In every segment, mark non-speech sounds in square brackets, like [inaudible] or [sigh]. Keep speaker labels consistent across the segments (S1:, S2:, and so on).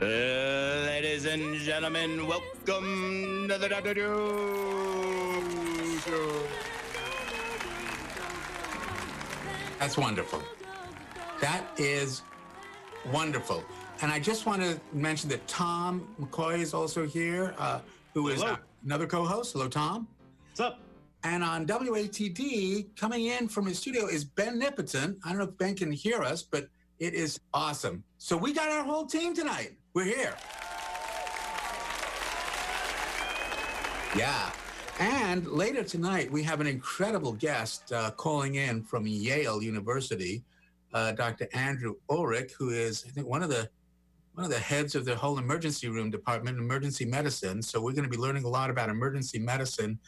S1: Uh, ladies and gentlemen, welcome to the Dr. Joe Show.
S2: That's wonderful. That is wonderful. And I just want to mention that Tom McCoy is also here, uh, who is
S1: Hello.
S2: uh, another co-host. Hello, Tom.
S1: What's up?
S2: And on WATD, coming in from his studio is Ben Nipiton. I don't know if Ben can hear us, but it is awesome. So we got our whole team tonight. We're here. Yeah. And later tonight, we have an incredible guest uh, calling in from Yale University, uh, Dr. Andrew Ulrich, who is, I think, one of the one of the heads of the whole emergency room department, emergency medicine. So we're going to be learning a lot about emergency medicine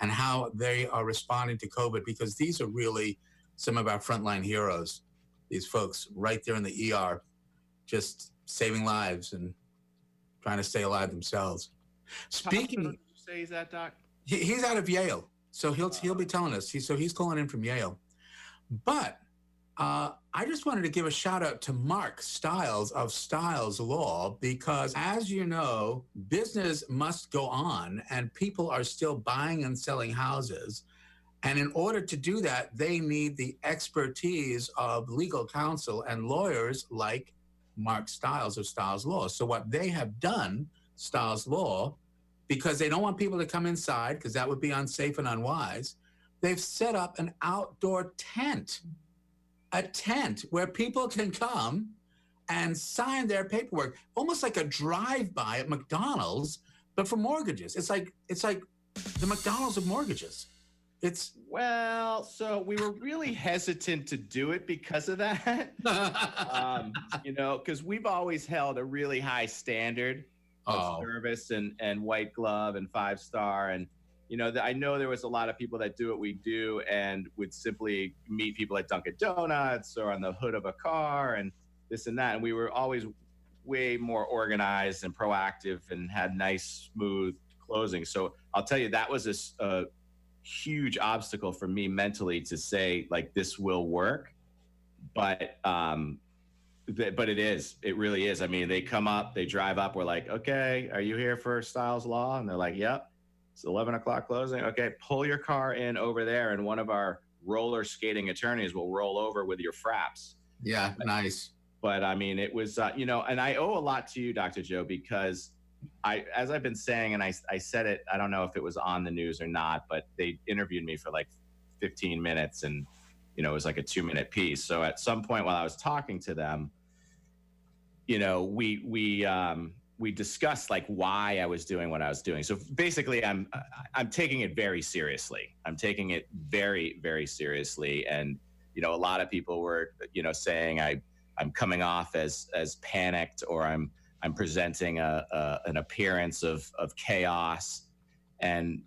S2: and how they are responding to COVID because these are really some of our frontline heroes. These folks right there in the ER, just saving lives and trying to stay alive themselves. Speaking,
S1: Did you say he's that doc?
S2: he, he's out of Yale, so he'll he'll be telling us. He, so he's calling in from Yale. But uh, I just wanted to give a shout out to Mark Stiles of Stiles Law because, as you know, business must go on, and people are still buying and selling houses. And in order to do that, they need the expertise of legal counsel and lawyers like Mark Stiles of Stiles Law. So what they have done, Stiles Law, because they don't want people to come inside because that would be unsafe and unwise. They've set up an outdoor tent, a tent where people can come and sign their paperwork, almost like a drive-by at McDonald's, but for mortgages. It's like it's like the McDonald's of mortgages. It's
S1: Well, so we were really hesitant to do it because of that. [laughs] um, you know, because we've always held a really high standard of
S2: oh,
S1: service and and white glove and five star. And you know i know there was a lot of people that do what we do and would simply meet people at dunkin' donuts or on the hood of a car and this and that. And we were always way more organized and proactive and had nice smooth closing. So i'll tell you that was a a, huge obstacle for me mentally to say like this will work but um Th- but it is. It really is. I mean, they come up, they drive up. We're like, okay, are you here for Stiles Law? And they're like, yep. It's 11 o'clock closing. Okay, pull your car in over there, and one of our roller skating attorneys will roll over with your fraps.
S2: yeah, nice.
S1: But I mean, it was, uh, you know, and I owe a lot to you, Dr. Joe, because I, as I've been saying, and I, I said it, I don't know if it was on the news or not, but they interviewed me for like 15 minutes and, you know, it was like a two minute piece. So at some point while I was talking to them, you know, we, we, um, we discussed like why I was doing what I was doing. So basically, I'm I'm taking it very seriously. I'm taking it very very seriously, and you know, a lot of people were you know saying I I'm coming off as as panicked or I'm I'm presenting a, a an appearance of of chaos, and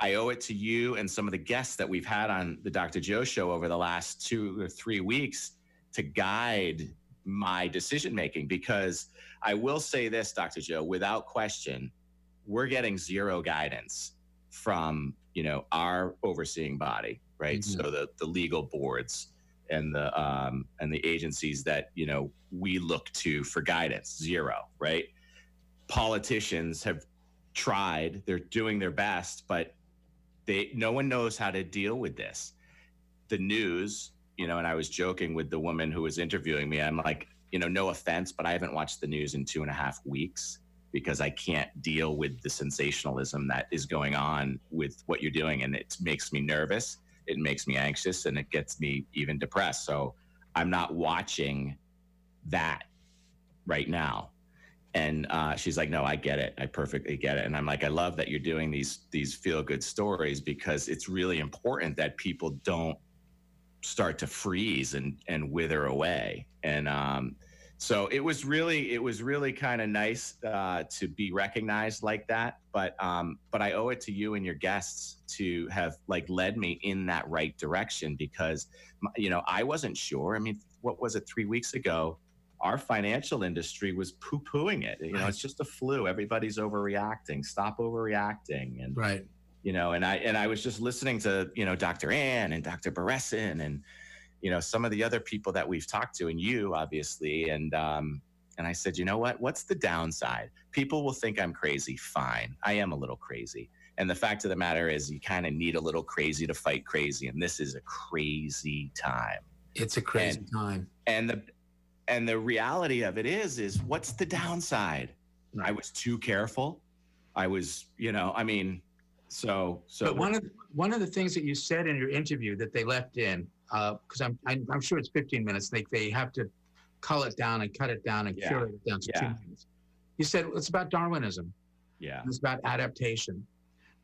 S1: I owe it to you and some of the guests that we've had on the Dr. Joe show over the last two or three weeks to guide my decision making because I will say this, Dr. Joe, without question, we're getting zero guidance from you know our overseeing body, right?
S2: Mhm.
S1: So the the legal boards and the um, and the agencies that you know we look to for guidance, zero, right? Politicians have tried; they're doing their best, but they no one knows how to deal with this. The news, you know, and I was joking with the woman who was interviewing me. I'm like, you know, no offense, but I haven't watched the news in two and a half weeks because I can't deal with the sensationalism that is going on with what you're doing. And it makes me nervous, it makes me anxious, and it gets me even depressed. So I'm not watching that right now. And uh, she's like, "No, I get it. I perfectly get it." And I'm like, "I love that you're doing these these feel good stories because it's really important that people don't start to freeze and and wither away. And um, so it was really it was really kind of nice uh, to be recognized like that but um, but i owe it to you and your guests to have like led me in that right direction because you know i wasn't sure. I mean what was it three weeks ago? Our financial industry was poo-pooing it. You know it's just a flu. Everybody's overreacting. Stop overreacting. And
S2: right.
S1: you know and i and i was just listening to you know dr ann and dr Beresin and you know some of the other people that we've talked to and you obviously and um and i said you know what? What's the downside? People will think i'm crazy. Fine. I am a little crazy. And the fact of the matter is you kind of need a little crazy to fight crazy and this is a crazy time.
S2: It's a crazy
S1: and,
S2: time.
S1: and the and the reality of it is is what's the downside? Right. i was too careful. I was you know i mean so so
S2: but one of the, one of the things that you said in your interview that they left in because uh, I'm, I'm, I'm sure it's 15 minutes. They they have to cull it down and cut it down and yeah. curate it down to yeah. two minutes. You said it's about Darwinism.
S1: Yeah.
S2: It's about adaptation,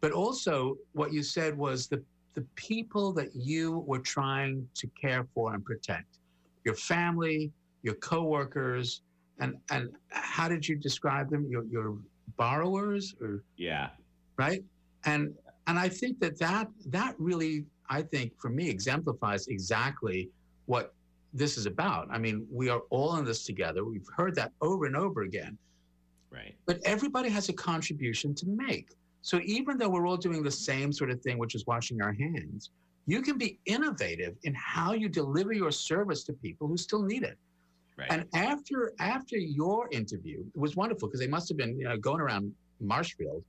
S2: but also what you said was the the people that you were trying to care for and protect, your family, your coworkers, and and how did you describe them? Your your borrowers or
S1: yeah,
S2: right? And and I think that that that really I think for me exemplifies exactly what this is about. I mean, we are all in this together. We've heard that over and over again.
S1: Right.
S2: But everybody has a contribution to make. So even though we're all doing the same sort of thing, which is washing our hands, you can be innovative in how you deliver your service to people who still need it. Right. And after after your interview, it was wonderful because they must have been you know, going around Marshfield.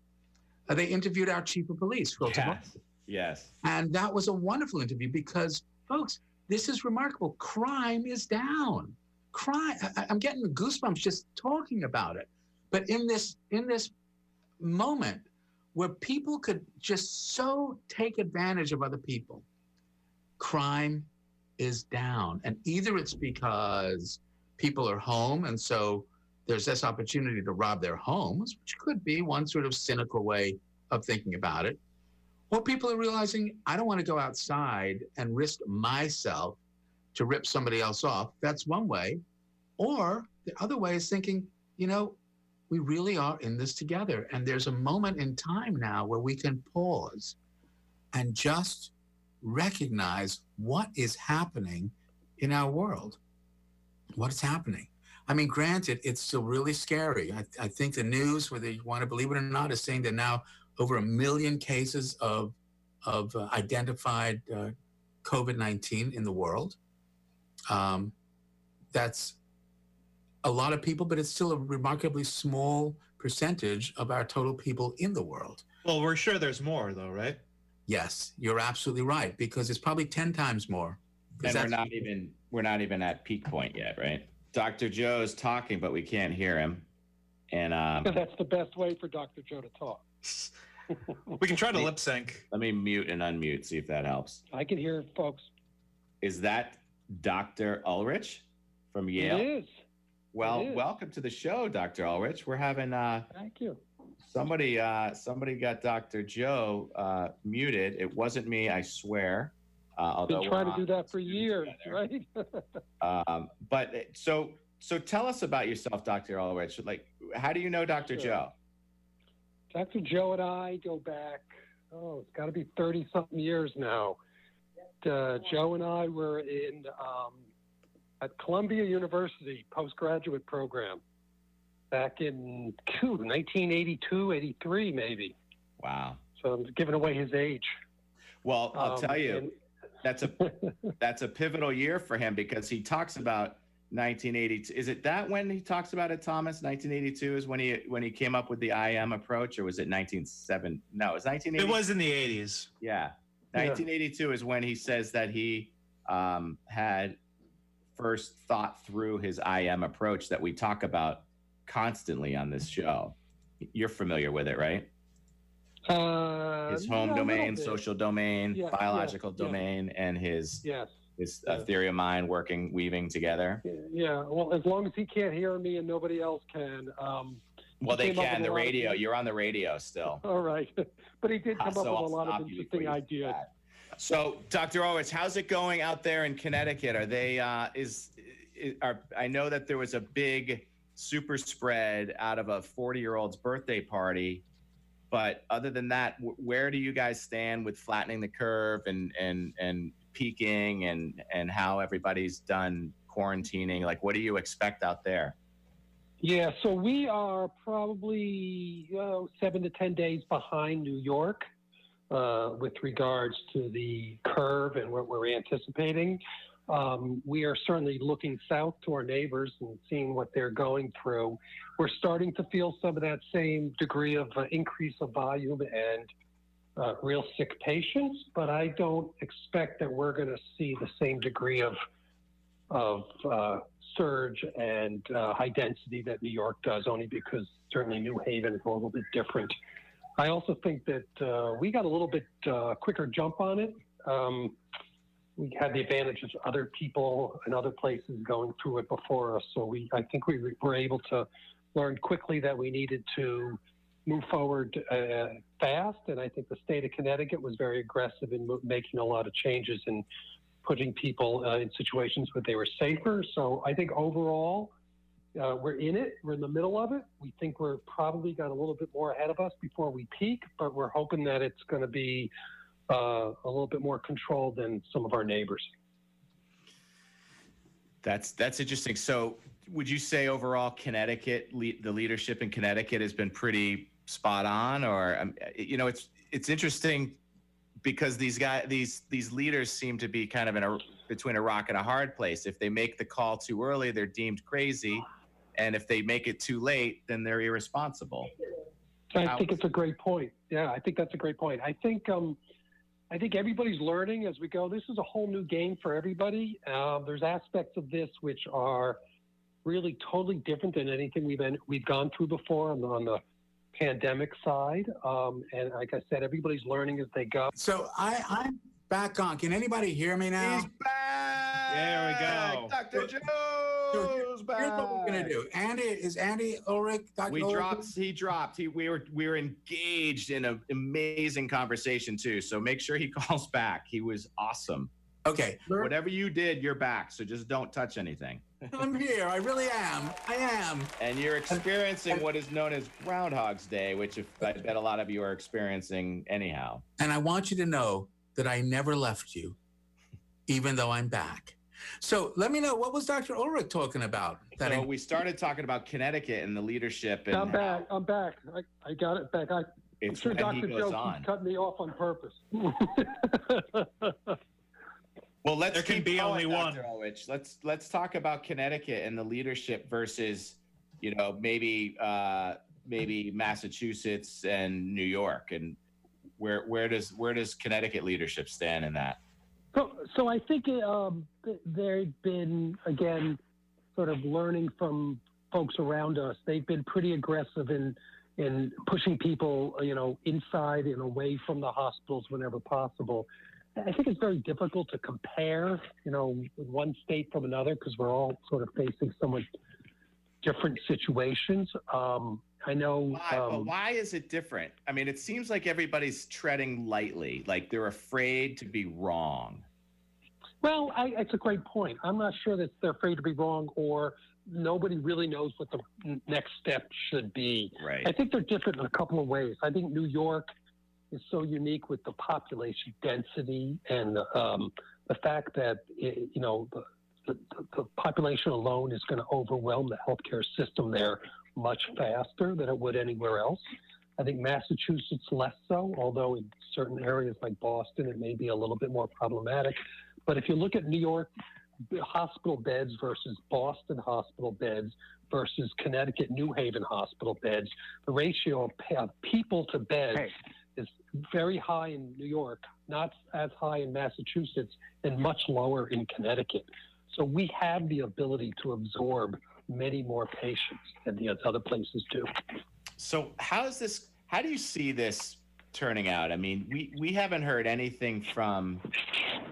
S2: Uh, they interviewed our chief of police, Phil
S1: yes. Yes.
S2: And that was a wonderful interview because, folks, this is remarkable. Crime is down. Crime. I, I'm getting goosebumps just talking about it. But in this in this moment where people could just so take advantage of other people, crime is down. And either it's because people are home and so there's this opportunity to rob their homes, which could be one sort of cynical way of thinking about it. Or people are realizing I don't want to go outside and risk myself to rip somebody else off. That's one way. Or the other way is thinking, you know, we really are in this together. And there's a moment in time now where we can pause and just recognize what is happening in our world. What is happening? I mean, granted, it's still really scary. I, I think the news, whether you want to believe it or not, is saying that now over a million cases of, of uh, identified uh, COVID 19 in the world. Um, that's a lot of people, but it's still a remarkably small percentage of our total people in the world.
S3: Well, we're sure there's more, though, right?
S2: Yes, you're absolutely right because it's probably ten times more.
S1: And we're not even we're not even at peak point yet, right? Dr. Joe's talking, but we can't hear him, and um, [laughs]
S4: that's the best way for Dr. Joe to talk. [laughs]
S3: we can try to lip sync.
S1: Let me mute and unmute, see if that helps.
S4: I can hear folks.
S1: Is that Dr. Ulrich from Yale?
S4: It is.
S1: Well, it is. welcome to the show, Dr. Ulrich. We're having uh
S4: Thank you.
S1: Somebody uh somebody got Dr. Joe uh muted. It wasn't me, I swear.
S4: Uh, although Been trying to do that for years, right? [laughs]
S1: um, but so so tell us about yourself, Dr. Ulrich. Like, how do you know Dr. Sure. Joe?
S4: Dr. Joe and I go back, oh, it's got to be 30 something years now. Uh, Joe and I were in um, at Columbia University postgraduate program back in 1982, 83, maybe.
S1: Wow.
S4: So I'm giving away his age.
S1: Well, I'll um, tell you, and, that's a [laughs] that's a pivotal year for him because he talks about 1982. Is it that when he talks about it, Thomas? 1982 is when he when he came up with the IM approach, or was it 1907? No, it was 1980.
S3: It was in the 80s.
S1: Yeah, 1982 yeah. is when he says that he um, had first thought through his IM approach that we talk about constantly on this show. You're familiar with it, right?
S4: Uh,
S1: his home yeah, domain, social domain, yeah, biological domain, and his
S4: yes
S1: is a theory of mind working, weaving together.
S4: Yeah. Well, as long as he can't hear me and nobody else can. Um,
S1: well, they can. The radio. You're on the radio still. [laughs]
S4: All right, but he did come so up with I'll a lot of interesting ideas.
S1: So, Dr. Owens, how's it going out there in Connecticut? Are they? Uh, is i- are I know that there was a big super spread out of a 40 year old's birthday party, but other than that, where do you guys stand with flattening the curve and and and peaking and and how everybody's done quarantining? Like, what do you expect out there?
S4: Yeah, so we are probably seven to 10 days behind New York uh, with regards to the curve and what we're anticipating. Um, we are certainly looking south to our neighbors and seeing what they're going through. We're starting to feel some of that same degree of uh, increase of volume and uh, real sick patients, but I don't expect that we're going to see the same degree of of uh, surge and uh, high density that New York does, only because certainly New Haven is a little bit different. I also think that uh, we got a little bit uh, quicker jump on it. Um, we had the advantage of other people and other places going through it before us, so we I think we were able to learn quickly that we needed to move forward uh, fast, and I think the state of Connecticut was very aggressive in mo- making a lot of changes and putting people uh, in situations where they were safer. So I think overall, uh, we're in it. We're in the middle of it. We think we're probably got a little bit more ahead of us before we peak, but we're hoping that it's going to be uh, a little bit more controlled than some of our neighbors.
S1: That's that's interesting. So, would you say overall Connecticut, le- the leadership in Connecticut has been pretty spot on, or um, you know, it's it's interesting because these guys, these these leaders seem to be kind of in a between a rock and a hard place. If they make the call too early, they're deemed crazy, and if they make it too late, then they're irresponsible.
S4: I
S1: How-
S4: think it's a great point. Yeah, I think that's a great point. I think um, I think everybody's learning as we go. This is a whole new game for everybody. Um, there's aspects of this which are really totally different than anything we've been we've gone through before on the, on the pandemic side. Um, and like I said, everybody's learning as they go.
S2: So I, I'm back on. Can anybody hear me now?
S1: He's back.
S3: There we go.
S1: Dr.
S2: So-
S1: Joe's back.
S2: Here's what we're gonna do. Andy is Andy Ulrich. Dr.
S1: We
S2: Ulrich?
S1: dropped. He dropped. He we were we were engaged in an amazing conversation too. So make sure he [laughs] calls back. He was awesome.
S2: Okay,
S1: Whatever you did, you're back. So just don't touch anything.
S2: I'm here. I really am. I am.
S1: And you're experiencing what is known as Groundhog's Day, which if, I bet a lot of you are experiencing anyhow.
S2: And I want you to know that I never left you, even though I'm back. So let me know what was Dr. Ulrich talking about? That
S1: So
S2: I-
S1: we started talking about Connecticut and the leadership, and
S4: I'm back. I'm back. I, I got it back. I, I'm
S1: it's
S4: sure
S1: when he
S4: Dr.
S1: goes
S4: Joe
S1: on.
S4: cutting me off on purpose. [laughs]
S1: Well, let's
S3: There can be
S1: going,
S3: only one.
S1: Dr. Let's let's talk about Connecticut and the leadership versus, you know, maybe uh, maybe Massachusetts and New York, and where where does where does Connecticut leadership stand in that?
S4: So, so I think um, th- they've been again sort of learning from folks around us. They've been pretty aggressive in in pushing people, you know, inside and away from the hospitals whenever possible. I think it's very difficult to compare, you know, one state from another because we're all sort of facing somewhat different situations. Um, I know.
S1: Why, but
S4: um,
S1: why is it different? I mean, it seems like everybody's treading lightly, like they're afraid to be wrong.
S4: Well, I, it's a great point. I'm not sure that they're afraid to be wrong or nobody really knows what the next step should be.
S1: Right.
S4: I think they're different in a couple of ways. I think New York is so unique with the population density and um, the fact that it, you know the, the, population alone is going to overwhelm the healthcare system there much faster than it would anywhere else. I think Massachusetts less so, although in certain areas like Boston it may be a little bit more problematic. But if you look at New York hospital beds versus Boston hospital beds versus Connecticut New Haven hospital beds, the ratio of of people to beds is very high in New York, not as high in Massachusetts, and much lower in Connecticut. So we have the ability to absorb many more patients than the other places do.
S1: So how is this? How do you see this turning out? I mean, we we haven't heard anything from,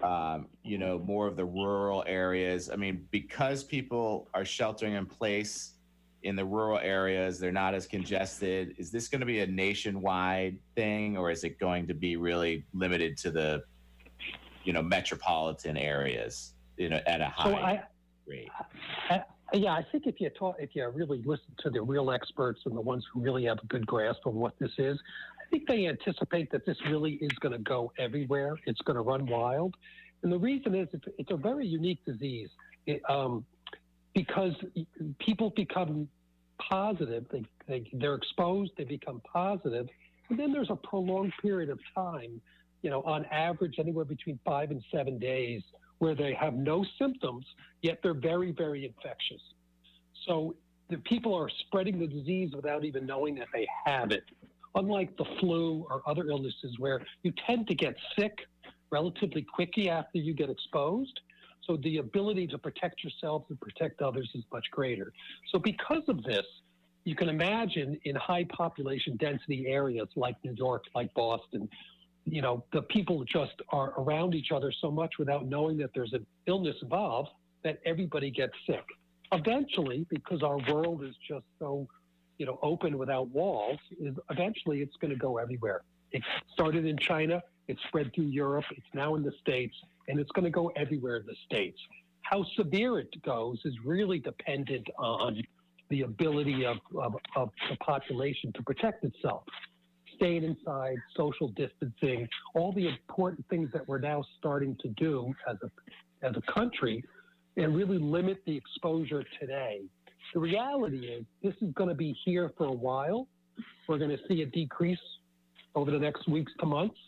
S1: um, you know, more of the rural areas. I mean, because people are sheltering in place in the rural areas, they're not as congested. Is this going to be a nationwide thing, or is it going to be really limited to the, you know, metropolitan areas? You know, at a high.
S4: So I,
S1: great.
S4: Uh, yeah, I think if you talk, if you really listen to the real experts and the ones who really have a good grasp of what this is, I think they anticipate that this really is going to go everywhere. It's going to run wild, and the reason is it's, it's a very unique disease. It, um, because people become positive, they, they, they're exposed, they become positive, and then there's a prolonged period of time, you know, on average, anywhere between five and seven days, where they have no symptoms, yet they're very, very infectious. So the people are spreading the disease without even knowing that they have it. Unlike the flu or other illnesses where you tend to get sick relatively quickly after you get exposed. So the ability to protect yourself and protect others is much greater. So because of this, you can imagine in high population density areas like New York, like Boston, you know, the people just are around each other so much without knowing that there's an illness involved that everybody gets sick. Eventually, because our world is just so, you know, open without walls, is eventually it's going to go everywhere. It started in China, it spread through Europe, it's now in the States, and it's going to go everywhere in the States. How severe it goes is really dependent on the ability of, of, of the population to protect itself staying inside, social distancing, all the important things that we're now starting to do as a, as a country and really limit the exposure today. The reality is this is going to be here for a while. We're going to see a decrease over the next weeks to months,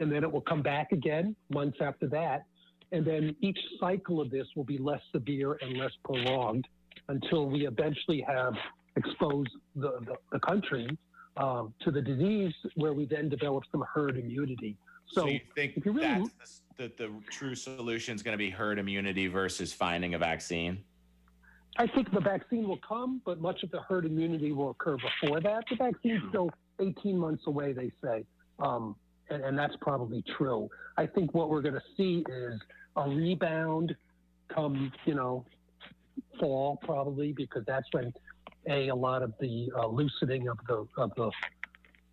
S4: and then it will come back again months after that. And then each cycle of this will be less severe and less prolonged until we eventually have exposed the, the, the country um, to the disease, where we then develop some herd immunity.
S1: So, so you think you really, that's the, the, the true solution is going to be herd immunity versus finding a vaccine?
S4: I think the vaccine will come, but much of the herd immunity will occur before that. The vaccine's still 18 months away, they say, um, and, and that's probably true. I think what we're going to see is a rebound come, you know, fall probably because that's when a a lot of the uh, loosening of the of the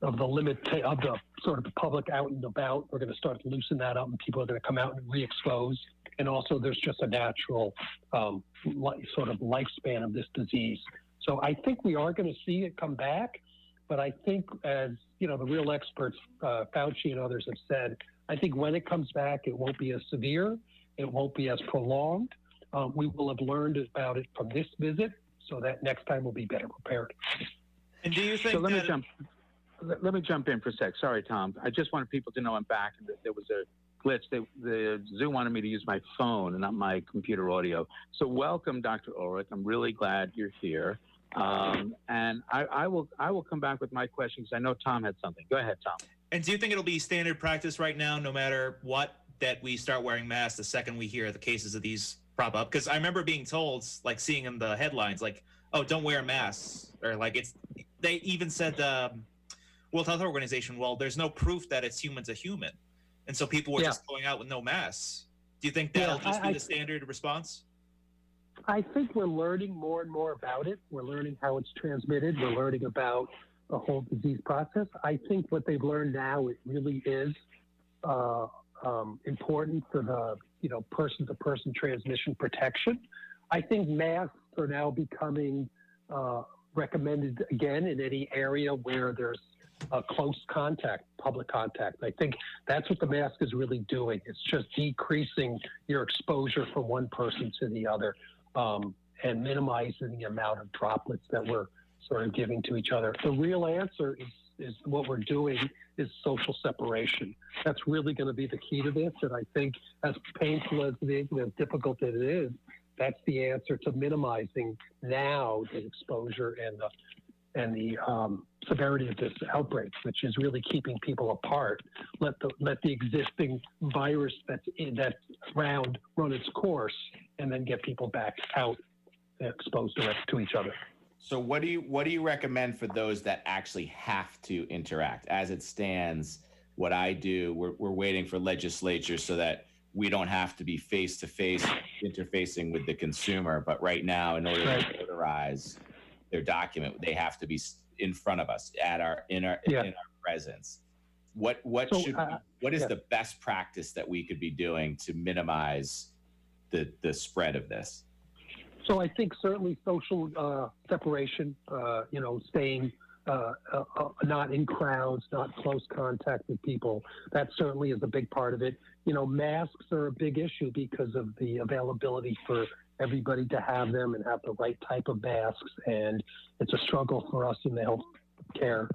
S4: of the limit of the sort of the public out and about. We're going to start to loosen that up, and people are going to come out and re-expose. And also, there's just a natural um, li- sort of lifespan of this disease. So I think we are going to see it come back. But I think, as you know, the real experts, uh, Fauci and others have said, I think when it comes back, it won't be as severe, it won't be as prolonged. Um, we will have learned about it from this visit, so that next time we'll be better prepared.
S3: And do you think
S5: so? Let
S3: that...
S5: me jump. Let, let, me jump in for a sec. Sorry, Tom. I just wanted people to know I'm back. And that there was a glitch. They, the Zoom wanted me to use my phone and not my computer audio. So welcome, Dr. Ulrich. I'm really glad you're here. Um, and I, I, will I will come back with my questions. I know Tom had something. Go ahead, Tom.
S3: And do you think it'll be standard practice right now, no matter what, that we start wearing masks the second we hear the cases of these prop up because I remember being told, like seeing in the headlines, like, "Oh, don't wear masks," or like it's. They even said um, World Health Organization, "Well, there's no proof that it's human to human," and so people were yeah. just going out with no masks. Do you think that'll yeah, just I, be the standard response?
S4: I think we're learning more and more about it. We're learning how it's transmitted. We're learning about the whole disease process. I think what they've learned now it really is uh, um, important for the you know person to person transmission protection. I think masks are now becoming uh, recommended again in any area where there's a close contact, public contact. I think that's what the mask is really doing. It's just decreasing your exposure from one person to the other um, and minimizing the amount of droplets that we're sort of giving to each other. The real answer is is what we're doing is social separation. That's really going to be the key to this. And I think, as painful as it is and as difficult as it is, that's the answer to minimizing now the exposure and the and the um, severity of this outbreak, which is really keeping people apart. Let the let the existing virus that's in that round run its course, and then get people back out exposed to, to each other.
S1: So what do you what do you recommend for those that actually have to interact? As it stands, what I do, we're we're waiting for legislature so that we don't have to be face to face interfacing with the consumer. But right now, in order right. to notarize their document, they have to be in front of us at our in our yeah. in our presence. What what so, should uh, what is yeah. the best practice that we could be doing to minimize the the spread of this?
S4: So I think certainly social uh, separation, uh, you know, staying uh, uh, uh, not in crowds, not close contact with people. That certainly is a big part of it. You know, masks are a big issue because of the availability for everybody to have them and have the right type of masks. And it's a struggle for us in the health care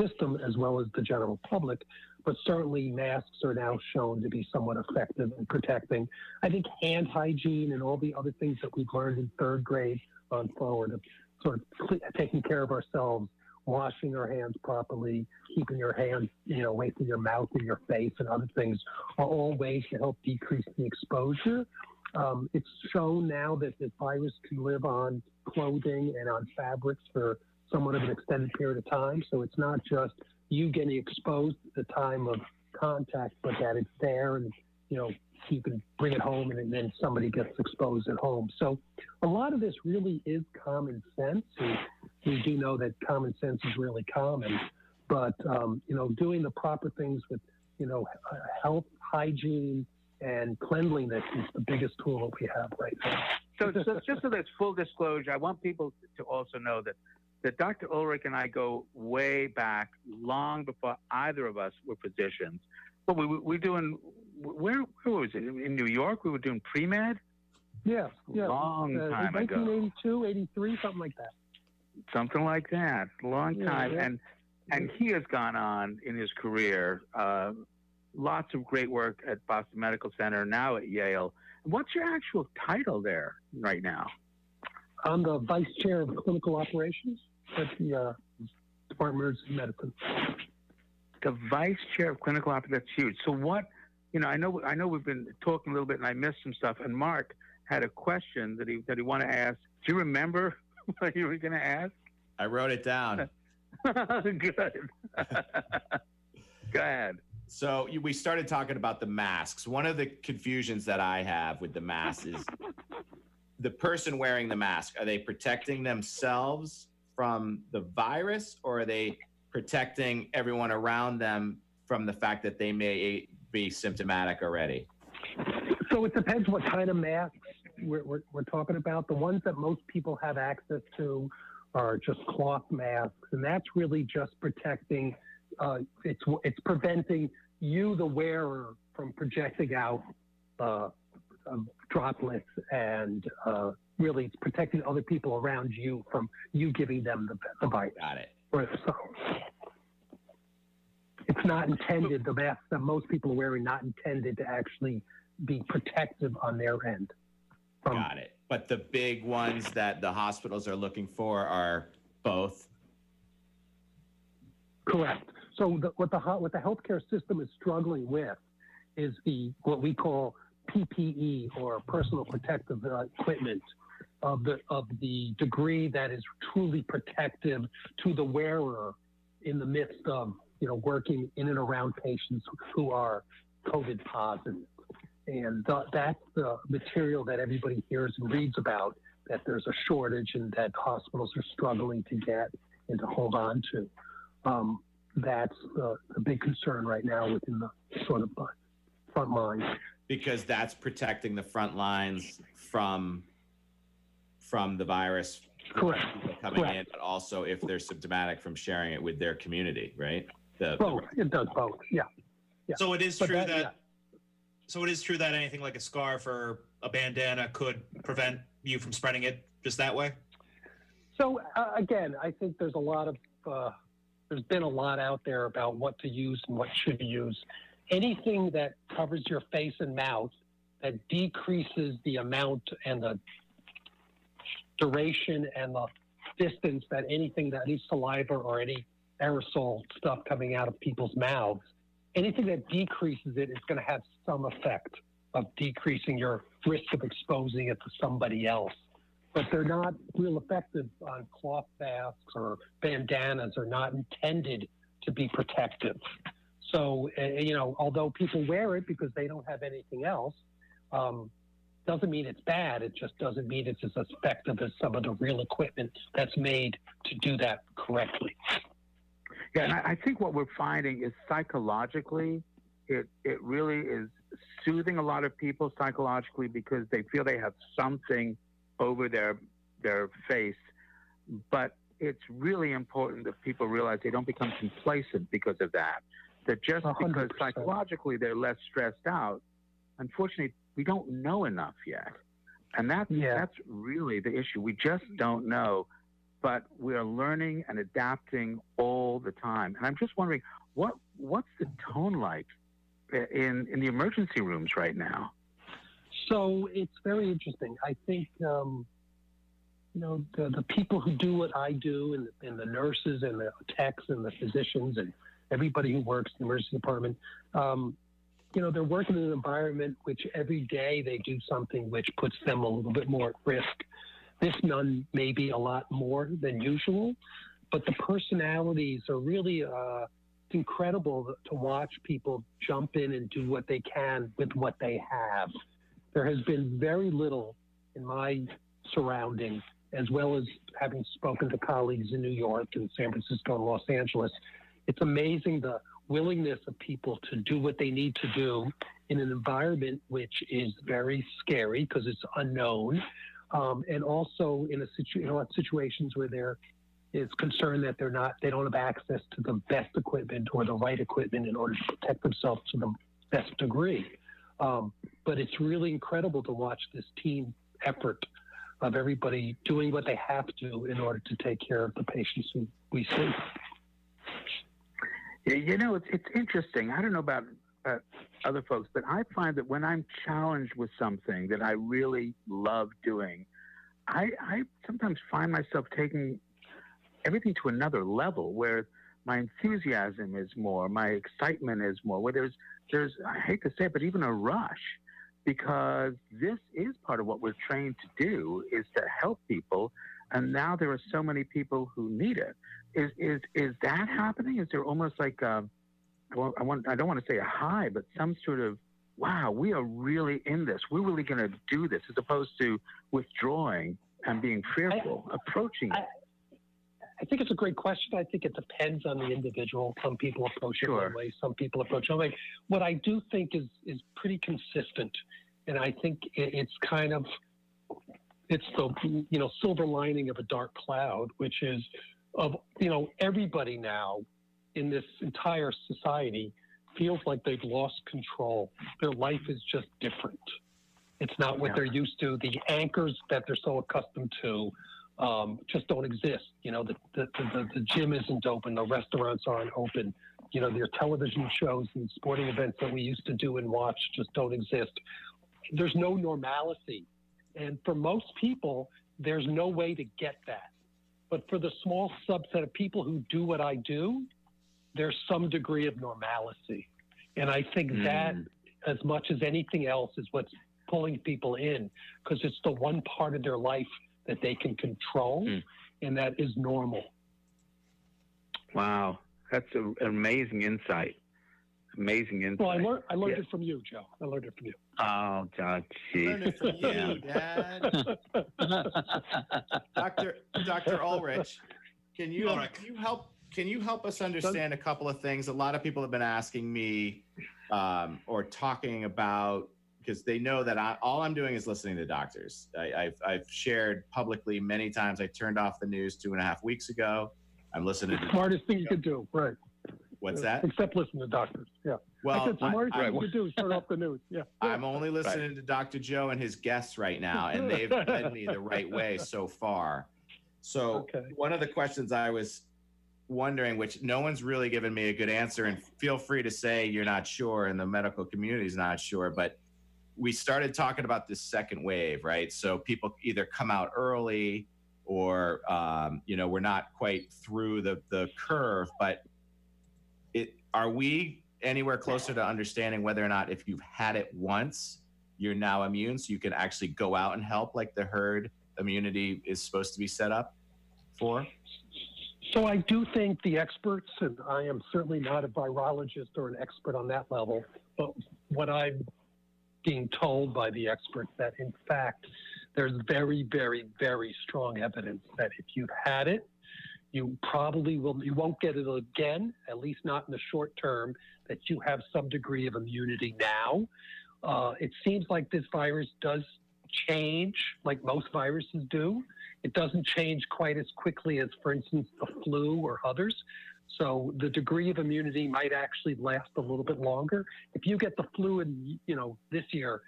S4: system as well as the general public. But certainly, masks are now shown to be somewhat effective in protecting. I think hand hygiene and all the other things that we've learned in third grade on forward of sort of taking care of ourselves washing your hands properly, keeping your hands, you know, away from your mouth and your face and other things are all ways to help decrease the exposure. Um, it's shown now that this virus can live on clothing and on fabrics for somewhat of an extended period of time. So it's not just you getting exposed at the time of contact, but that it's there and, you know, you can bring it home and then somebody gets exposed at home. So a lot of this really is common sense. And we do know that common sense is really common, but, um, you know, doing the proper things with, you know, health, hygiene, and cleanliness is the biggest tool that we have right now.
S5: So, so just so there's full disclosure, I want people to also know that that Dr. Ulrich and I go way back, long before either of us were physicians. But we we doing where where was it in New York? We were doing pre med.
S4: Yeah, yeah.
S5: Long uh, time
S4: 1982, 83, something like that.
S5: Something like that. Long time, yeah. and and he has gone on in his career. Uh, lots of great work at Boston Medical Center, now at Yale. What's your actual title there right now?
S4: I'm the vice chair of clinical operations at the uh, Department of Medicine.
S5: The vice chair of clinical operations. That's huge. So what? You know, I know I know we've been talking a little bit, and I missed some stuff. And Mark had a question that he that he wanted to ask. Do you remember [laughs] what you were going to ask?
S1: I wrote it down. [laughs]
S5: Good. [laughs] Go ahead.
S1: So we started talking about the masks. One of the confusions that I have with the mask is the person wearing the mask. Are they protecting themselves from the virus, or are they protecting everyone around them from the fact that they may be symptomatic already?
S4: So it depends what kind of masks we're, we're, we're talking about. The ones that most people have access to are just cloth masks, and that's really just protecting. Uh, it's it's preventing you, the wearer, from projecting out uh, uh, droplets and uh, really it's protecting other people around you from you giving them the, the virus.
S1: Got it.
S4: Or, So it's not intended, the mask that most people are wearing, not intended to actually be protective on their end.
S1: From, Got it. But the big ones that the hospitals are looking for are both.
S4: Correct. So the, what the what the healthcare system is struggling with is the what we call PPE or personal protective uh, equipment of the of the degree that is truly protective to the wearer in the midst of you know working in and around patients who are COVID positive. And th- that's the material that everybody hears and reads about that there's a shortage and that hospitals are struggling to get and to hold on to. Um, that's the, the big concern right now within the sort of uh, front line.
S1: Because that's protecting the front lines from from the virus
S4: Correct.
S1: coming
S4: Correct.
S1: in, but also if they're symptomatic from sharing it with their community, right?
S4: The, both. The, it does both. Yeah.
S3: yeah. So it is but true that, that yeah. so it is true that anything like a scarf or a bandana could prevent you from spreading it just that way.
S4: So uh, again, I think there's a lot of uh, there's been a lot out there about what to use and what should be used. Anything that covers your face and mouth that decreases the amount and the duration and the distance that anything that any saliva or any aerosol stuff coming out of people's mouths, anything that decreases it is going to have some effect of decreasing your risk of exposing it to somebody else but they're not real effective on cloth masks or bandanas are not intended to be protective. So, uh, you know, although people wear it because they don't have anything else, um, doesn't mean it's bad. It just doesn't mean it's as effective as some of the real equipment that's made to do that correctly.
S5: Yeah, and I think what we're finding is psychologically, it, it really is soothing a lot of people psychologically because they feel they have something over their their face, but it's really important that people realize they don't become complacent because of that. That just 100%. because psychologically they're less stressed out, unfortunately, we don't know enough yet. And that's, yeah. that's really the issue. We just don't know, but we're learning and adapting all the time. And I'm just wondering, what, what's the tone like in, in the emergency rooms right now?
S4: So it's very interesting. I think um, you know, the, the people who do what I do and, and the nurses and the techs and the physicians and everybody who works in the emergency department, um, you know, they're working in an environment which every day they do something which puts them a little bit more at risk. This nun may be a lot more than usual, but the personalities are really uh, incredible to watch people jump in and do what they can with what they have. There has been very little in my surrounding as well as having spoken to colleagues in New York and San Francisco and Los Angeles, it's amazing the willingness of people to do what they need to do in an environment which is very scary because it's unknown, um, and also in a situ- you know, situations where there is concern that they're not they don't have access to the best equipment or the right equipment in order to protect themselves to the best degree. Um, but it's really incredible to watch this team effort of everybody doing what they have to in order to take care of the patients we see.
S5: You know, it's, it's interesting. I don't know about uh, other folks, but I find that when I'm challenged with something that I really love doing, I, I sometimes find myself taking everything to another level where my enthusiasm is more, my excitement is more, where there's, there's I hate to say it, but even a rush because this is part of what we're trained to do is to help people and now there are so many people who need it. Is is is that happening? Is there almost like a, well, I want I don't want to say a high but some sort of wow we are really in this we're really going to do this as opposed to withdrawing and being fearful I, approaching I, it
S4: I think it's a great question. I think it depends on the individual. Some people approach it one way, some people approach it another way. What I do think is is pretty consistent, and I think it's kind of it's the you know silver lining of a dark cloud, which is of you know everybody now in this entire society feels like they've lost control. Their life is just different. It's not what yeah. they're used to. The anchors that they're so accustomed to um, just don't exist. You know, the, the, the, the gym isn't open, the restaurants aren't open. You know, their television shows and sporting events that we used to do and watch just don't exist. There's no normalcy. And for most people, there's no way to get that. But for the small subset of people who do what I do, there's some degree of normalcy. And I think mm. that, as much as anything else, is what's pulling people in because it's the one part of their life that they can control, mm. and that is normal.
S5: Wow, that's a, an amazing insight. Amazing insight.
S4: Well, I learned I learned it from you, Joe. I learned it from you.
S5: Oh, God,
S1: Learned it from you, Dad. [laughs] Doctor Doctor Ulrich, can you can you help can you help us understand a couple of things? A lot of people have been asking me um, or talking about because they know that I, all I'm doing is listening to doctors. I, have I've shared publicly many times. I turned off the news two and a half weeks ago. I'm listening to the
S4: smartest thing you could do, right?
S1: What's that?
S4: Except listen to doctors. Yeah.
S1: Well,
S4: I said smartest I, thing you could do is turn off the news. Yeah.
S1: I'm only listening right. to Dr. Joe and his guests right now, and they've led me the right way so far. So okay. one of the questions I was wondering, which no one's really given me a good answer, and feel free to say you're not sure, and the medical community is not sure, but we started talking about this second wave, right? So people either come out early or um, you know we're not quite through the the curve, but it are we anywhere closer to understanding whether or not if you've had it once, you're now immune, so you can actually go out and help like the herd immunity is supposed to be set up for?
S4: So I do think the experts, and I am certainly not a virologist or an expert on that level, but what I'm being told by the experts that, in fact, there's very, very, very strong evidence that if you've had it, you probably will, you won't get it again, at least not in the short term, that you have some degree of immunity now. Uh, it seems like this virus does change like most viruses do. It doesn't change quite as quickly as, for instance, the flu or others. So the degree of immunity might actually last a little bit longer. If you get the flu in, you know, this year,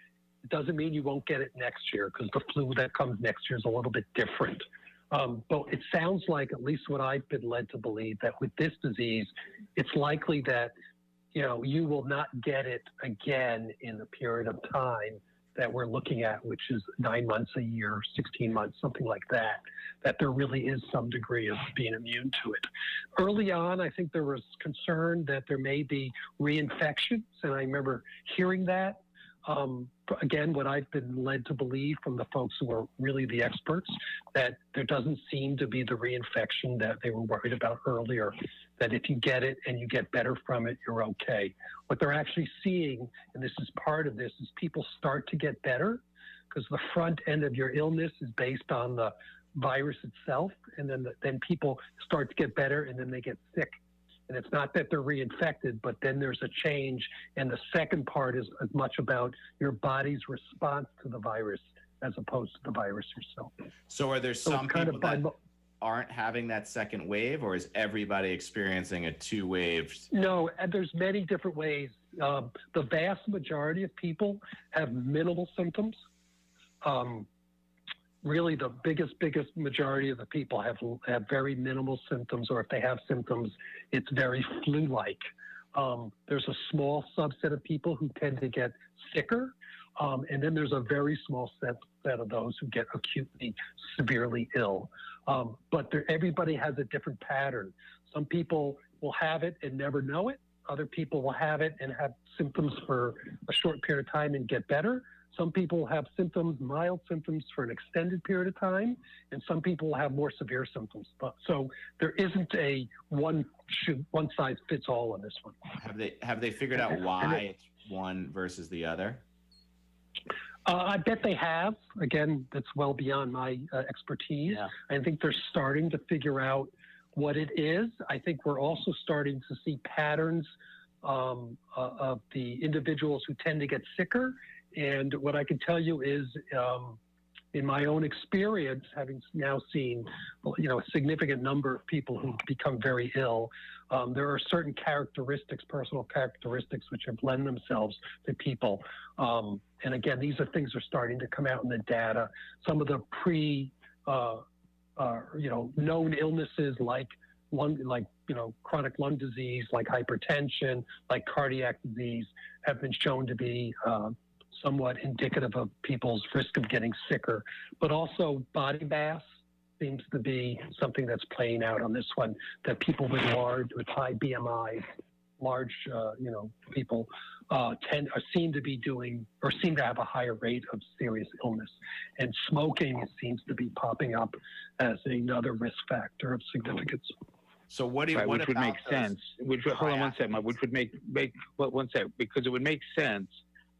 S4: it doesn't mean you won't get it next year because the flu that comes next year is a little bit different. Um, but it sounds like, at least what I've been led to believe, that with this disease, it's likely that you know you will not get it again in a period of time that we're looking at, which is nine months a year, 16 months, something like that, that there really is some degree of being immune to it. Early on, I think there was concern that there may be reinfections, and I remember hearing that. Um, again, what I've been led to believe from the folks who are really the experts, that there doesn't seem to be the reinfection that they were worried about earlier, that if you get it and you get better from it, you're okay. What they're actually seeing, and this is part of this, is people start to get better because the front end of your illness is based on the virus itself, and then the, then people start to get better, and then they get sick. And it's not that they're reinfected, but then there's a change. And the second part is as much about your body's response to the virus as opposed to the virus yourself.
S1: So are there some
S4: kind
S1: people that aren't having that second wave, or is everybody experiencing a two wave?
S4: No, and there's many different ways. Um, the vast majority of people have minimal symptoms. Um, really, the biggest, biggest majority of the people have have very minimal symptoms, or if they have symptoms, it's very flu-like. Um, there's a small subset of people who tend to get sicker, um, and then there's a very small set, set of those who get acutely, severely ill. Um, but everybody has a different pattern. Some people will have it and never know it. Other people will have it and have symptoms for a short period of time and get better. Some people have symptoms, mild symptoms, for an extended period of time, and some people have more severe symptoms. But so there isn't a one should, one size fits all on this one.
S1: Have they have they figured out why
S4: it-
S1: it's one versus the other?
S4: Uh, I bet they have. Again, that's well beyond my uh, expertise.
S5: Yeah.
S4: I think they're starting to figure out what it is. I think we're also starting to see patterns um, uh, of the individuals who tend to get sicker. And what I can tell you is, um, in my own experience, having now seen, you know, a significant number of people who become very ill, um, there are certain characteristics, personal characteristics, which have lend themselves to people. Um, and again, these are things are starting to come out in the data. Some of the pre, uh, uh, you know, known illnesses like lung, like you know, chronic lung disease, like hypertension, like cardiac disease, have been shown to be uh, somewhat indicative of people's risk of getting sicker. But also body mass seems to be something that's playing out on this one. That people with large, with high BMIs, large, uh, you know, people uh, tend or seem to be doing or seem to have a higher rate of serious illness. And smoking seems to be popping up as another risk factor of significance.
S1: So what do you
S5: right,
S1: what
S5: which would make sense. Which hold on one second, which would make make well, one sec because it would make sense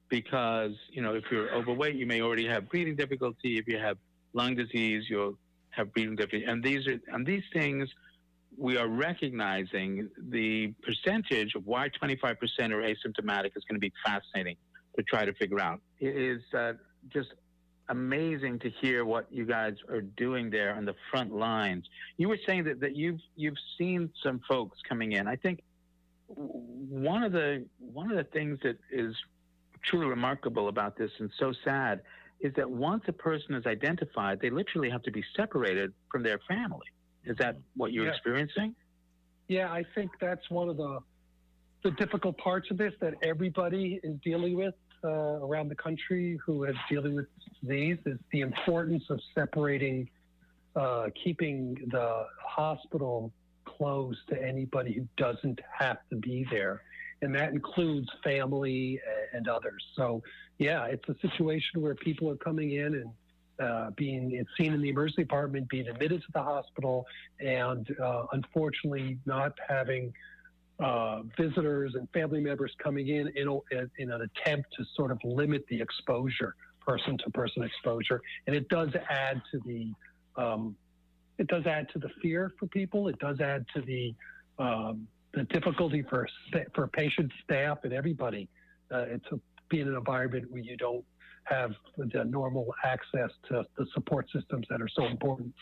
S5: because you know if you're overweight, you may already have breathing difficulty. If you have lung disease, you'll have breathing difficulty, and these are and these things we are recognizing the percentage of why 25% are asymptomatic is going to be fascinating to try to figure out. It is uh, just amazing to hear what you guys are doing there on the front lines. You were saying that, that you've you've seen some folks coming in. I think one of the one of the things that is truly remarkable about this and so sad is that once a person is identified, they literally have to be separated from their family. Is that what you're
S4: Yeah.
S5: experiencing?
S4: Yeah, I think that's one of the the difficult parts of this that everybody is dealing with uh, around the country who is dealing with this disease is the importance of separating, uh, keeping the hospital closed to anybody who doesn't have to be there, and that includes family and others. So, yeah, it's a situation where people are coming in and. Uh, being seen in the emergency department, being admitted to the hospital, and uh, unfortunately not having uh, visitors and family members coming in in, a, in an attempt to sort of limit the exposure, person to person exposure, and it does add to the um, it does add to the fear for people. It does add to the um, the difficulty for for patient staff and everybody. Uh, it's a, being an environment where you don't have the normal access to the support systems that are so important.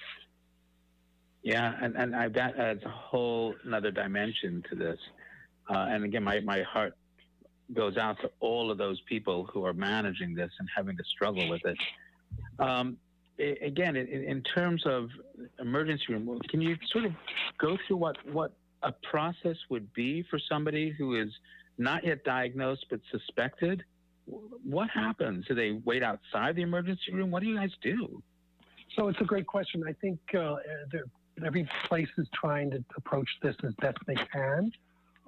S5: Yeah, and, and I, that adds a whole another dimension to this. Uh, and again, my, my heart goes out to all of those people who are managing this and having to struggle with it. Um, again, in, in, terms of emergency room, can you sort of go through what, what a process would be for somebody who is not yet diagnosed but suspected? What happens? Do they wait outside the emergency room? What do you guys do?
S4: So it's a great question. I think uh, every place is trying to approach this as best they can.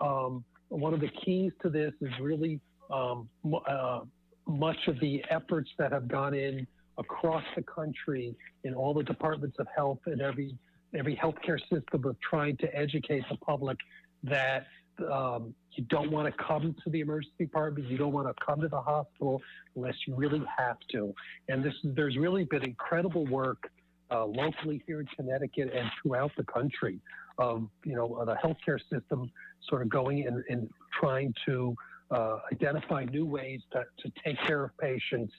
S4: Um, one of the keys to this is really um, uh, much of the efforts that have gone in across the country in all the departments of health and every every healthcare system of trying to educate the public that um, you don't want to come to the emergency department, you don't want to come to the hospital unless you really have to. And this there's really been incredible work uh, locally here in Connecticut and throughout the country of you know the healthcare system sort of going and, and trying to uh, identify new ways to, to take care of patients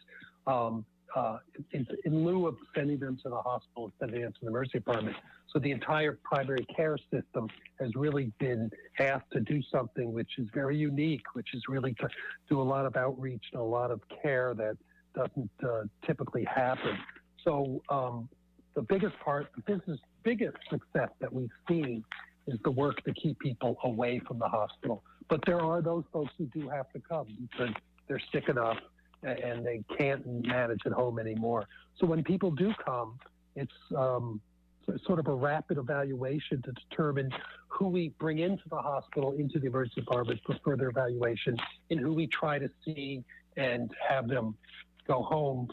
S4: um, uh, in, in, lieu of sending them to the hospital, sending them to the emergency department. So the entire primary care system has really been asked to do something which is very unique, which is really to do a lot of outreach and a lot of care that doesn't uh, typically happen. So um, the biggest part, the business biggest success that we've seen is the work to keep people away from the hospital. But there are those folks who do have to come because they're sick enough and they can't manage at home anymore. So when people do come, it's um, sort of a rapid evaluation to determine who we bring into the hospital, into the emergency department for further evaluation, and who we try to see and have them go home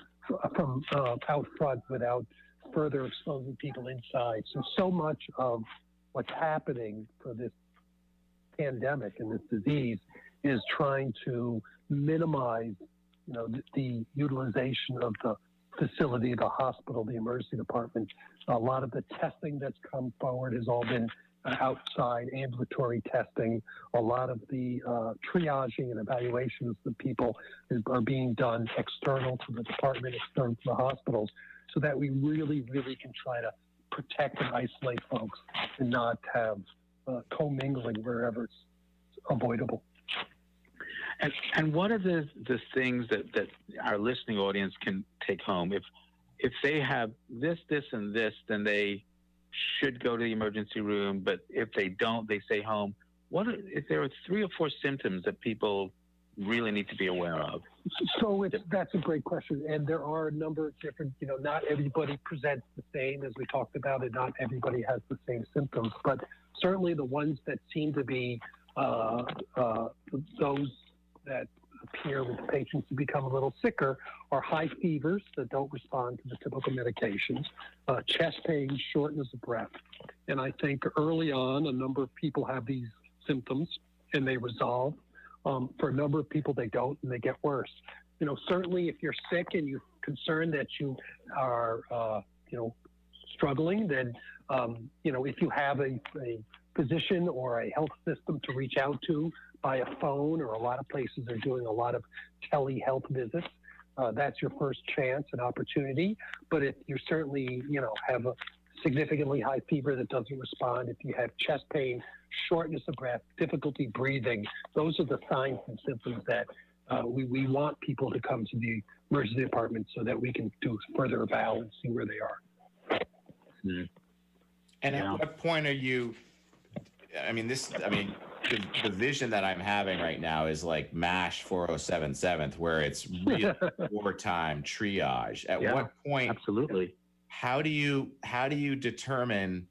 S4: from uh, out front without further exposing people inside. So, so much of what's happening for this pandemic and this disease is trying to minimize, you know, the, the utilization of the facility, the hospital, the emergency department. A lot of the testing that's come forward has all been outside ambulatory testing. A lot of the uh, triaging and evaluations of people is, are being done external to the department, external to the hospitals, so that we really, really can try to protect and isolate folks and not have uh, commingling wherever it's avoidable.
S5: And, and what are the, the things that, that our listening audience can take home? If, if they have this, this, and this, then they should go to the emergency room. But if they don't, they stay home. What are, if there are three or four symptoms that people really need to be aware of?
S4: So that's a great question. And there are a number of different, you know, not everybody presents the same as we talked about, and not everybody has the same symptoms. But certainly the ones that seem to be uh, uh, those that appear with patients to become a little sicker are high fevers that don't respond to the typical medications, uh, chest pain, shortness of breath. And I think early on, a number of people have these symptoms and they resolve. Um, for a number of people, they don't, and they get worse. You know, certainly if you're sick and you're concerned that you are, uh, you know, struggling, then, um, you know, if you have a, a physician or a health system to reach out to by a phone, or a lot of places are doing a lot of telehealth visits. Uh, that's your first chance and opportunity. But if you certainly, you know, have a significantly high fever that doesn't respond, if you have chest pain, shortness of breath, difficulty breathing. Those are the signs and symptoms that uh, we, we want people to come to the emergency department so that we can do further eval and see where they are.
S1: Mm. And yeah. at what point are you? I mean, this. I mean, the, the, vision that I'm having right now is like MASH 4077th, where it's real [laughs] wartime triage. At yeah, what point?
S5: Absolutely.
S1: How do you how do you determine?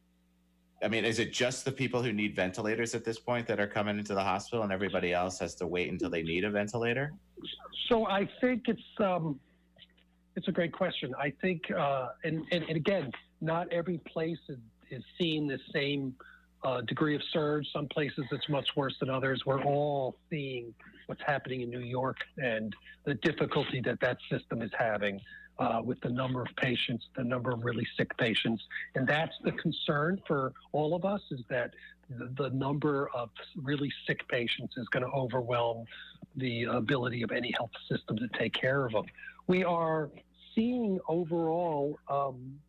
S1: I mean, is it just the people who need ventilators at this point that are coming into the hospital, and everybody else has to wait until they need a ventilator?
S4: So I think it's um, it's a great question. I think, uh, and, and, and again, not every place is, is seeing the same uh, degree of surge. Some places it's much worse than others. We're all seeing what's happening in New York and the difficulty that that system is having uh, with the number of patients, the number of really sick patients. And that's the concern for all of us is that the, the number of really sick patients is going to overwhelm the ability of any health system to take care of them. we are seeing overall um,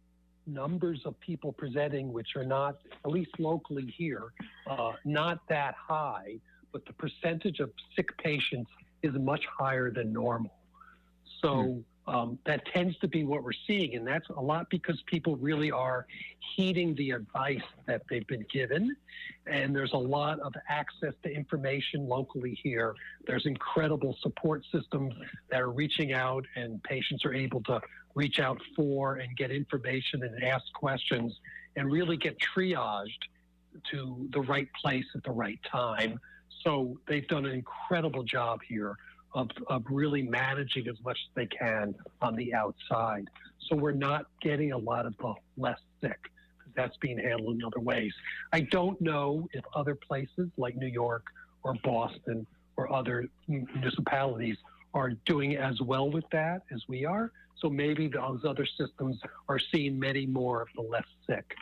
S4: numbers of people presenting, which are not, at least locally here, uh, not that high, but the percentage of sick patients is much higher than normal. So um, that tends to be what we're seeing, and that's a lot because people really are heeding the advice that they've been given. And there's a lot of access to information locally here. There's incredible support systems that are reaching out, and patients are able to reach out for and get information and ask questions and really get triaged to the right place at the right time. So they've done an incredible job here of, of really managing as much as they can on the outside. So we're not getting a lot of the less sick. That's being handled in other ways. I don't know if other places like New York or Boston or other municipalities are doing as well with that as we are. So maybe those other systems are seeing many more of the less sick.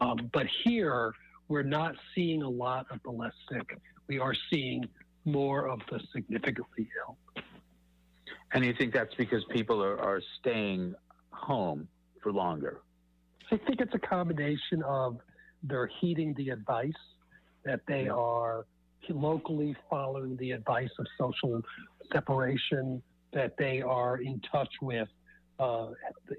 S4: Um, but here, we're not seeing a lot of the less sick. We are seeing more of the significantly ill.
S5: And you think that's because people are, are staying home for longer?
S4: I think it's a combination of they're heeding the advice that they are locally following the advice of social separation, that they are in touch with uh,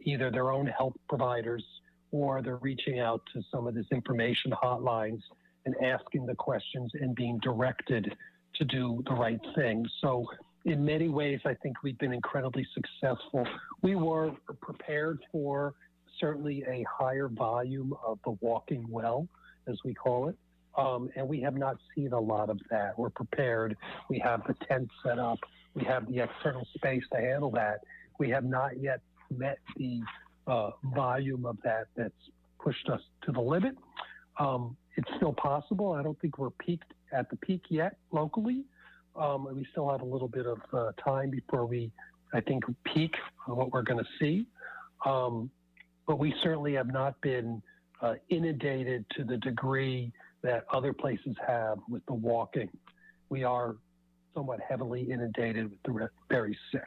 S4: either their own health providers or they're reaching out to some of these information hotlines and asking the questions and being directed to do the right thing. So, in many ways, I think we've been incredibly successful. We were prepared for certainly a higher volume of the walking well, as we call it. Um, and we have not seen a lot of that. We're prepared. We have the tent set up. We have the external space to handle that. We have not yet met the uh, volume of that that's pushed us to the limit. Um, it's still possible. I don't think we're peaked at the peak yet locally. Um, we still have a little bit of uh, time before we, I think, peak what we're going to see. Um, but we certainly have not been uh, inundated to the degree that other places have with the walking. We are somewhat heavily inundated with the very sick.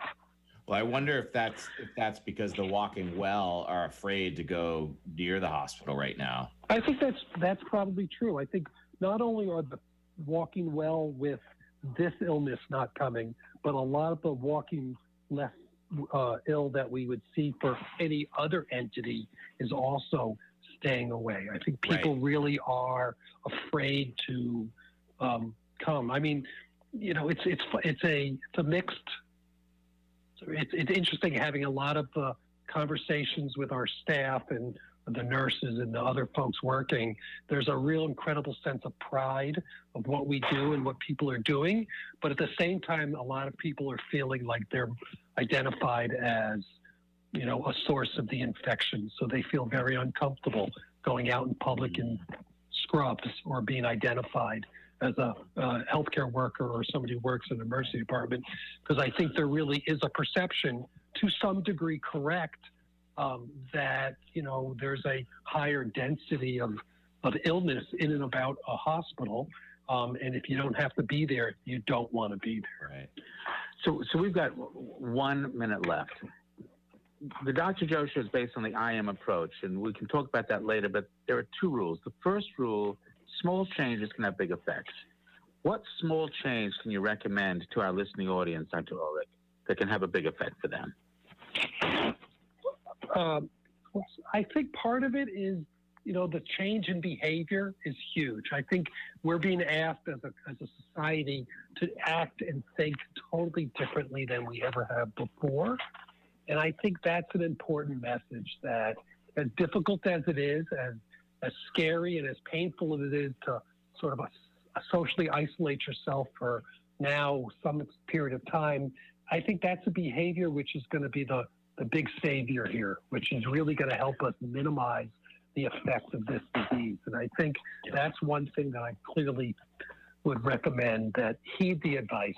S1: Well, I wonder if that's if that's because the walking well are afraid to go near the hospital right now.
S4: I think that's that's probably true. I think not only are the walking well with this illness not coming, but a lot of the walking less uh, ill that we would see for any other entity is also staying away. I think people right. really are afraid to um, come. I mean, you know, it's it's it's a it's a mixed it's, it's interesting having a lot of uh, conversations with our staff and the nurses and the other folks working. There's a real incredible sense of pride of what we do and what people are doing. But at the same time, a lot of people are feeling like they're identified as, you know, a source of the infection. So they feel very uncomfortable going out in public in scrubs or being identified as a healthcare worker or somebody who works in the emergency department, because I think there really is a perception, to some degree correct, um, that you know there's a higher density of of illness in and about a hospital, um, and if you don't have to be there, you don't want to be there.
S1: Right.
S5: So, so we've got one minute left. The Dr. Joe show is based on the IM approach, and we can talk about that later. But there are two rules. The first rule small changes can have big effects. What small change can you recommend to our listening audience, Dr. Ulrich, that can have a big effect for them?
S4: Um, I think part of it is, you know, the change in behavior is huge. I think we're being asked as a, as a society to act and think totally differently than we ever have before. And I think that's an important message that, as difficult as it is, as as scary and as painful as it is to sort of a, a socially isolate yourself for now some period of time, I think that's a behavior which is going to be the, the big savior here, which is really going to help us minimize the effects of this disease. And I think that's one thing that I clearly would recommend that heed the advice.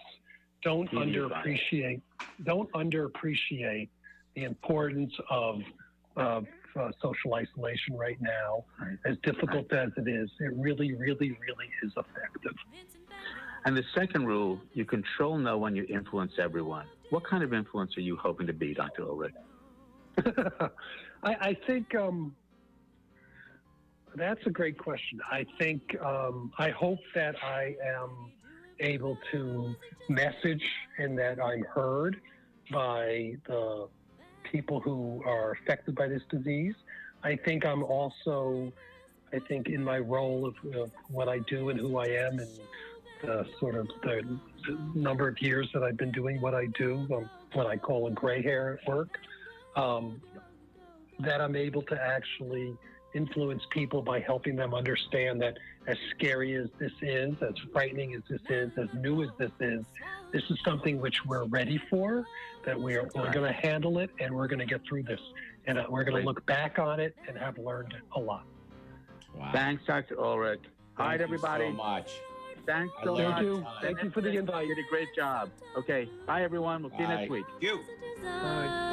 S4: Don't heed underappreciate don't underappreciate the importance of, of uh, social isolation right now, as difficult as it is, it really, really, really is effective.
S5: And the second rule, you control no one, you influence everyone. What kind of influence are you hoping to be, Dr. Ulrich? [laughs]
S4: I, I think um, that's a great question. I think um, I hope that I am able to message and that I'm heard by the people who are affected by this disease. I think I'm also, I think in my role of, of what I do and who I am and the sort of the, the number of years that I've been doing what I do, um, what I call a gray hair at work, um, that I'm able to actually influence people by helping them understand that as scary as this is, as frightening as this is, as new as this is, this is something which we're ready for, that we're, we're going to handle it and we're going to get through this. And uh, we're going to look back on it and have learned a lot.
S1: Wow.
S5: Thanks, Dr. Ulrich. All right, everybody.
S1: Thank you
S5: everybody.
S1: so much.
S5: Thanks so
S1: learned
S5: much.
S4: Thank you. Thank you for the invite.
S5: You did a great job. Okay. Bye, everyone. We'll see you
S1: Bye.
S5: next week.
S3: You.
S4: Bye.